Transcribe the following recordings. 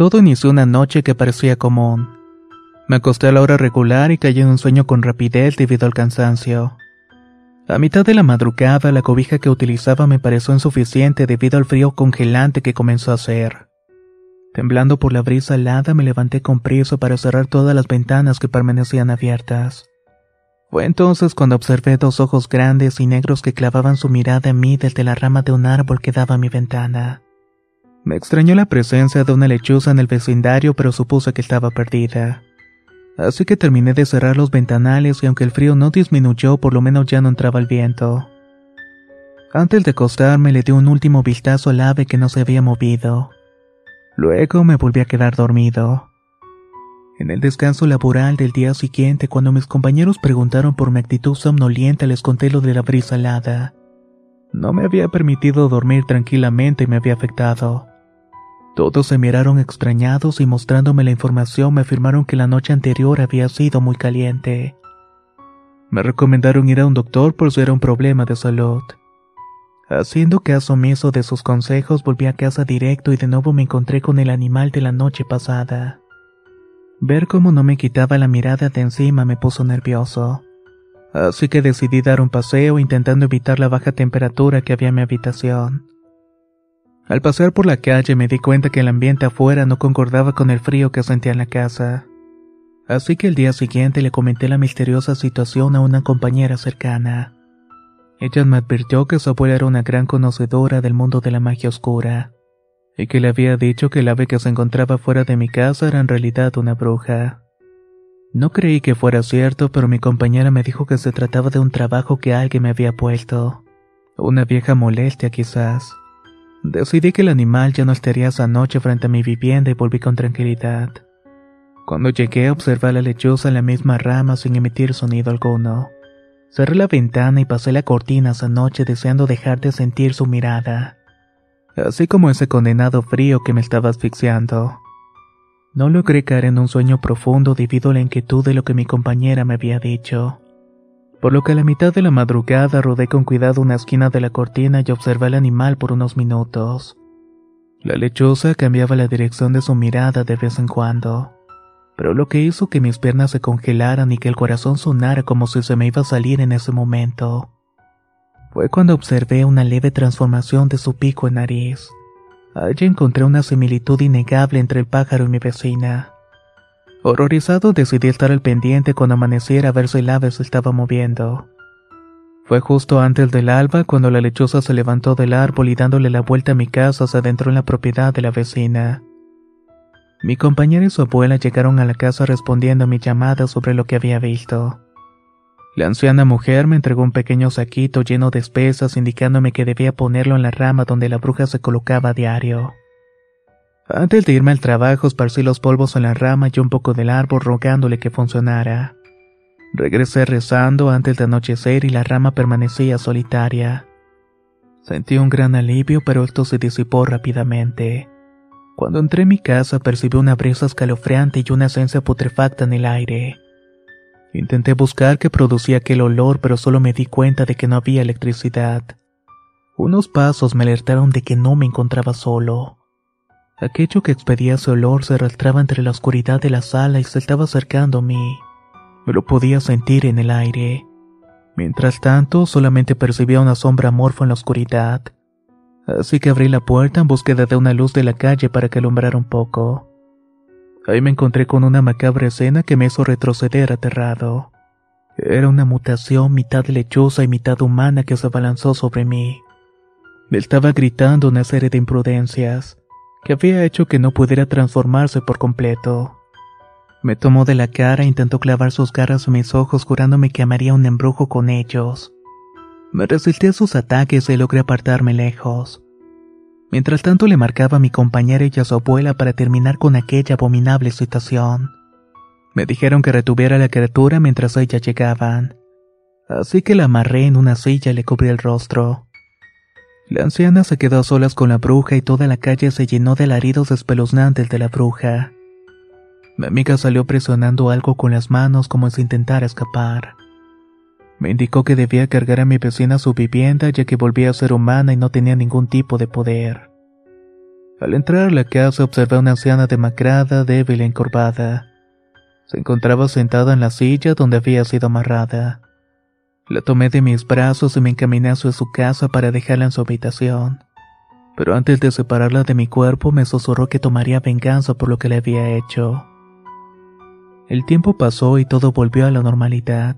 Todo inició una noche que parecía común. Me acosté a la hora regular y caí en un sueño con rapidez debido al cansancio. A mitad de la madrugada la cobija que utilizaba me pareció insuficiente debido al frío congelante que comenzó a hacer. Temblando por la brisa helada me levanté con prisa para cerrar todas las ventanas que permanecían abiertas. Fue entonces cuando observé dos ojos grandes y negros que clavaban su mirada en mí desde la rama de un árbol que daba a mi ventana. Me extrañó la presencia de una lechuza en el vecindario, pero supuse que estaba perdida. Así que terminé de cerrar los ventanales y aunque el frío no disminuyó, por lo menos ya no entraba el viento. Antes de acostarme le di un último vistazo al ave que no se había movido. Luego me volví a quedar dormido. En el descanso laboral del día siguiente, cuando mis compañeros preguntaron por mi actitud somnolienta, les conté lo de la brisa helada. No me había permitido dormir tranquilamente y me había afectado. Todos se miraron extrañados y mostrándome la información me afirmaron que la noche anterior había sido muy caliente. Me recomendaron ir a un doctor por si era un problema de salud. Haciendo caso omiso de sus consejos volví a casa directo y de nuevo me encontré con el animal de la noche pasada. Ver cómo no me quitaba la mirada de encima me puso nervioso. Así que decidí dar un paseo intentando evitar la baja temperatura que había en mi habitación. Al pasar por la calle me di cuenta que el ambiente afuera no concordaba con el frío que sentía en la casa. Así que el día siguiente le comenté la misteriosa situación a una compañera cercana. Ella me advirtió que su abuela era una gran conocedora del mundo de la magia oscura, y que le había dicho que el ave que se encontraba fuera de mi casa era en realidad una bruja. No creí que fuera cierto, pero mi compañera me dijo que se trataba de un trabajo que alguien me había puesto. Una vieja molestia quizás. Decidí que el animal ya no estaría esa noche frente a mi vivienda y volví con tranquilidad. Cuando llegué observé a la lechuza en la misma rama sin emitir sonido alguno. Cerré la ventana y pasé la cortina esa noche deseando dejar de sentir su mirada. Así como ese condenado frío que me estaba asfixiando. No logré caer en un sueño profundo debido a la inquietud de lo que mi compañera me había dicho por lo que a la mitad de la madrugada rodé con cuidado una esquina de la cortina y observé al animal por unos minutos. La lechosa cambiaba la dirección de su mirada de vez en cuando, pero lo que hizo que mis piernas se congelaran y que el corazón sonara como si se me iba a salir en ese momento fue cuando observé una leve transformación de su pico en nariz. Allí encontré una similitud innegable entre el pájaro y mi vecina. Horrorizado decidí estar al pendiente cuando amaneciera a ver si el ave se estaba moviendo. Fue justo antes del alba cuando la lechuza se levantó del árbol y dándole la vuelta a mi casa se adentró en la propiedad de la vecina. Mi compañera y su abuela llegaron a la casa respondiendo a mi llamada sobre lo que había visto. La anciana mujer me entregó un pequeño saquito lleno de espesas indicándome que debía ponerlo en la rama donde la bruja se colocaba a diario. Antes de irme al trabajo esparcí los polvos en la rama y un poco del árbol rogándole que funcionara. Regresé rezando antes de anochecer y la rama permanecía solitaria. Sentí un gran alivio, pero esto se disipó rápidamente. Cuando entré en mi casa percibí una brisa escalofriante y una esencia putrefacta en el aire. Intenté buscar qué producía aquel olor, pero solo me di cuenta de que no había electricidad. Unos pasos me alertaron de que no me encontraba solo. Aquello que expedía ese olor se arrastraba entre la oscuridad de la sala y se estaba acercando a mí. Lo podía sentir en el aire. Mientras tanto, solamente percibía una sombra amorfa en la oscuridad. Así que abrí la puerta en búsqueda de una luz de la calle para que alumbrara un poco. Ahí me encontré con una macabra escena que me hizo retroceder aterrado. Era una mutación mitad lechuza y mitad humana que se abalanzó sobre mí. Me estaba gritando una serie de imprudencias que había hecho que no pudiera transformarse por completo. Me tomó de la cara e intentó clavar sus garras en mis ojos jurándome que amaría un embrujo con ellos. Me resistí a sus ataques y logré apartarme lejos. Mientras tanto le marcaba a mi compañera y a su abuela para terminar con aquella abominable situación. Me dijeron que retuviera a la criatura mientras ellas llegaban. Así que la amarré en una silla y le cubrí el rostro. La anciana se quedó a solas con la bruja y toda la calle se llenó de alaridos espeluznantes de la bruja. Mi amiga salió presionando algo con las manos como si intentara escapar. Me indicó que debía cargar a mi vecina a su vivienda ya que volvía a ser humana y no tenía ningún tipo de poder. Al entrar a la casa observé a una anciana demacrada, débil e encorvada. Se encontraba sentada en la silla donde había sido amarrada. La tomé de mis brazos y me encaminé hacia su casa para dejarla en su habitación. Pero antes de separarla de mi cuerpo me susurró que tomaría venganza por lo que le había hecho. El tiempo pasó y todo volvió a la normalidad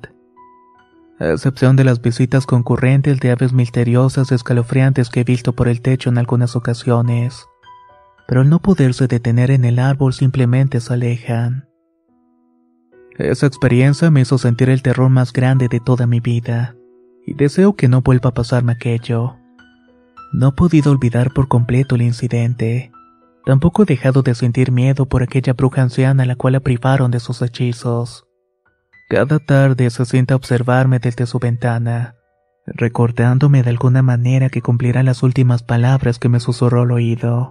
a excepción de las visitas concurrentes de aves misteriosas escalofriantes que he visto por el techo en algunas ocasiones. Pero al no poderse detener en el árbol simplemente se alejan. Esa experiencia me hizo sentir el terror más grande de toda mi vida, y deseo que no vuelva a pasarme aquello. No he podido olvidar por completo el incidente. Tampoco he dejado de sentir miedo por aquella bruja anciana a la cual la privaron de sus hechizos. Cada tarde se sienta a observarme desde su ventana, recordándome de alguna manera que cumplirá las últimas palabras que me susurró al oído.